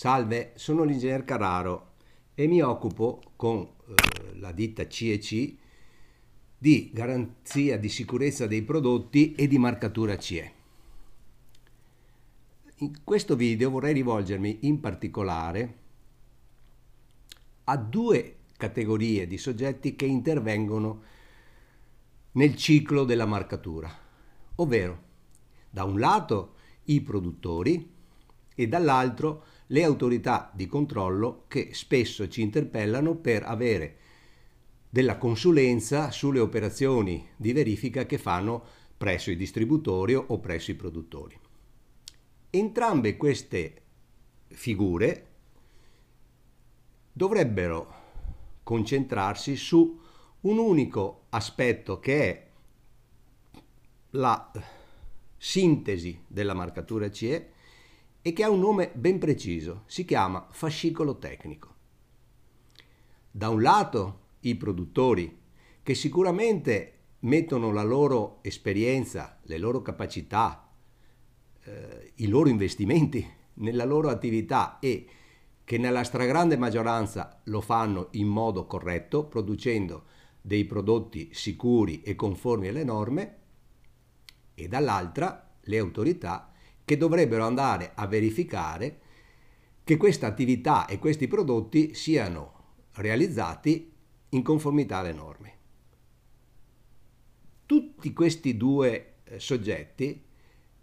Salve, sono l'ingegner Carraro e mi occupo con eh, la ditta CEC di garanzia di sicurezza dei prodotti e di marcatura CE. In questo video vorrei rivolgermi in particolare a due categorie di soggetti che intervengono nel ciclo della marcatura, ovvero da un lato i produttori e dall'altro le autorità di controllo che spesso ci interpellano per avere della consulenza sulle operazioni di verifica che fanno presso i distributori o presso i produttori. Entrambe queste figure dovrebbero concentrarsi su un unico aspetto che è la sintesi della marcatura CE e che ha un nome ben preciso, si chiama fascicolo tecnico. Da un lato i produttori che sicuramente mettono la loro esperienza, le loro capacità, eh, i loro investimenti nella loro attività e che nella stragrande maggioranza lo fanno in modo corretto, producendo dei prodotti sicuri e conformi alle norme, e dall'altra le autorità che dovrebbero andare a verificare che questa attività e questi prodotti siano realizzati in conformità alle norme. Tutti questi due eh, soggetti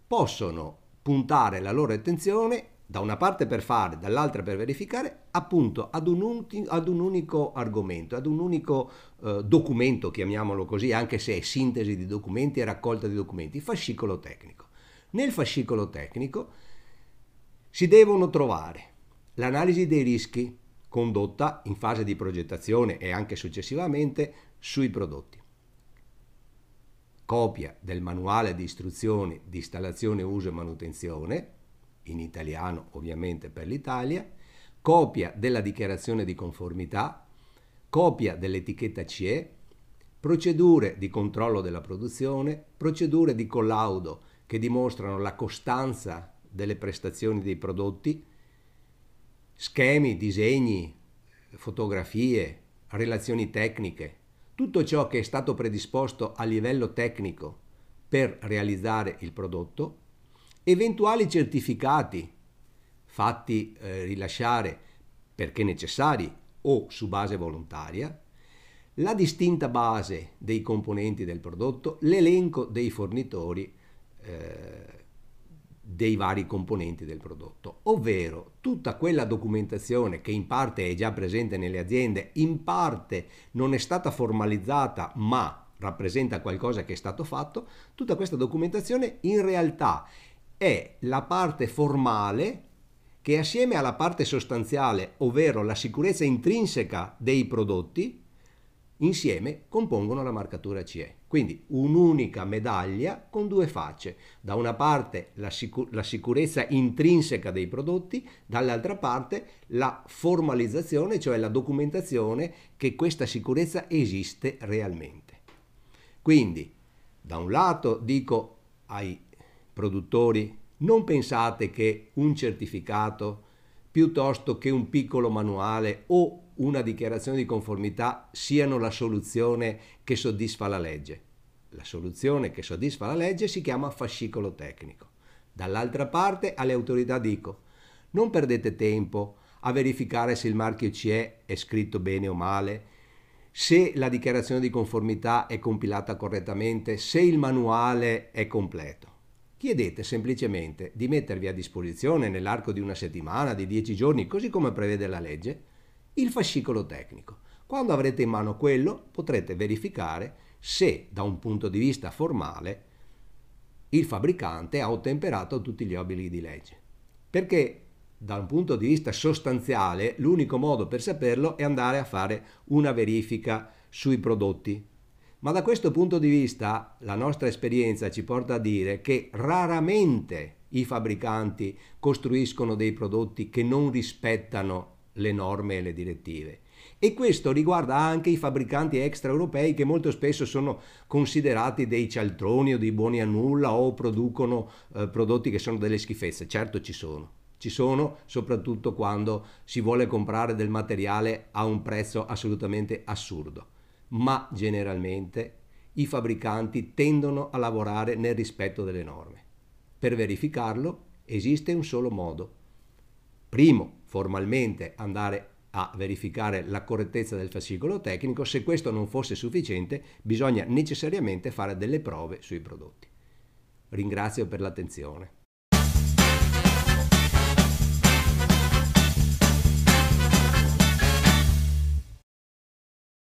possono puntare la loro attenzione da una parte per fare, dall'altra per verificare, appunto ad un, ulti, ad un unico argomento, ad un unico eh, documento, chiamiamolo così, anche se è sintesi di documenti e raccolta di documenti, fascicolo tecnico. Nel fascicolo tecnico si devono trovare l'analisi dei rischi condotta in fase di progettazione e anche successivamente sui prodotti. Copia del manuale di istruzioni di installazione, uso e manutenzione, in italiano ovviamente per l'Italia, copia della dichiarazione di conformità, copia dell'etichetta CE, procedure di controllo della produzione, procedure di collaudo che dimostrano la costanza delle prestazioni dei prodotti, schemi, disegni, fotografie, relazioni tecniche, tutto ciò che è stato predisposto a livello tecnico per realizzare il prodotto, eventuali certificati fatti eh, rilasciare perché necessari o su base volontaria, la distinta base dei componenti del prodotto, l'elenco dei fornitori eh, dei vari componenti del prodotto, ovvero tutta quella documentazione che in parte è già presente nelle aziende, in parte non è stata formalizzata ma rappresenta qualcosa che è stato fatto, tutta questa documentazione in realtà è la parte formale che assieme alla parte sostanziale, ovvero la sicurezza intrinseca dei prodotti, insieme compongono la marcatura CE. Quindi un'unica medaglia con due facce. Da una parte la, sicur- la sicurezza intrinseca dei prodotti, dall'altra parte la formalizzazione, cioè la documentazione che questa sicurezza esiste realmente. Quindi, da un lato dico ai produttori, non pensate che un certificato piuttosto che un piccolo manuale o una dichiarazione di conformità siano la soluzione che soddisfa la legge. La soluzione che soddisfa la legge si chiama fascicolo tecnico. Dall'altra parte alle autorità dico, non perdete tempo a verificare se il marchio CE è scritto bene o male, se la dichiarazione di conformità è compilata correttamente, se il manuale è completo. Chiedete semplicemente di mettervi a disposizione nell'arco di una settimana, di dieci giorni, così come prevede la legge, il fascicolo tecnico. Quando avrete in mano quello potrete verificare se da un punto di vista formale il fabbricante ha ottemperato tutti gli obblighi di legge. Perché da un punto di vista sostanziale l'unico modo per saperlo è andare a fare una verifica sui prodotti. Ma da questo punto di vista la nostra esperienza ci porta a dire che raramente i fabbricanti costruiscono dei prodotti che non rispettano le norme e le direttive. E questo riguarda anche i fabbricanti extraeuropei che molto spesso sono considerati dei cialtroni o dei buoni a nulla o producono eh, prodotti che sono delle schifezze. Certo ci sono, Ci sono soprattutto quando si vuole comprare del materiale a un prezzo assolutamente assurdo, ma generalmente i fabbricanti tendono a lavorare nel rispetto delle norme. Per verificarlo esiste un solo modo. Primo, formalmente andare a verificare la correttezza del fascicolo tecnico, se questo non fosse sufficiente bisogna necessariamente fare delle prove sui prodotti. Ringrazio per l'attenzione.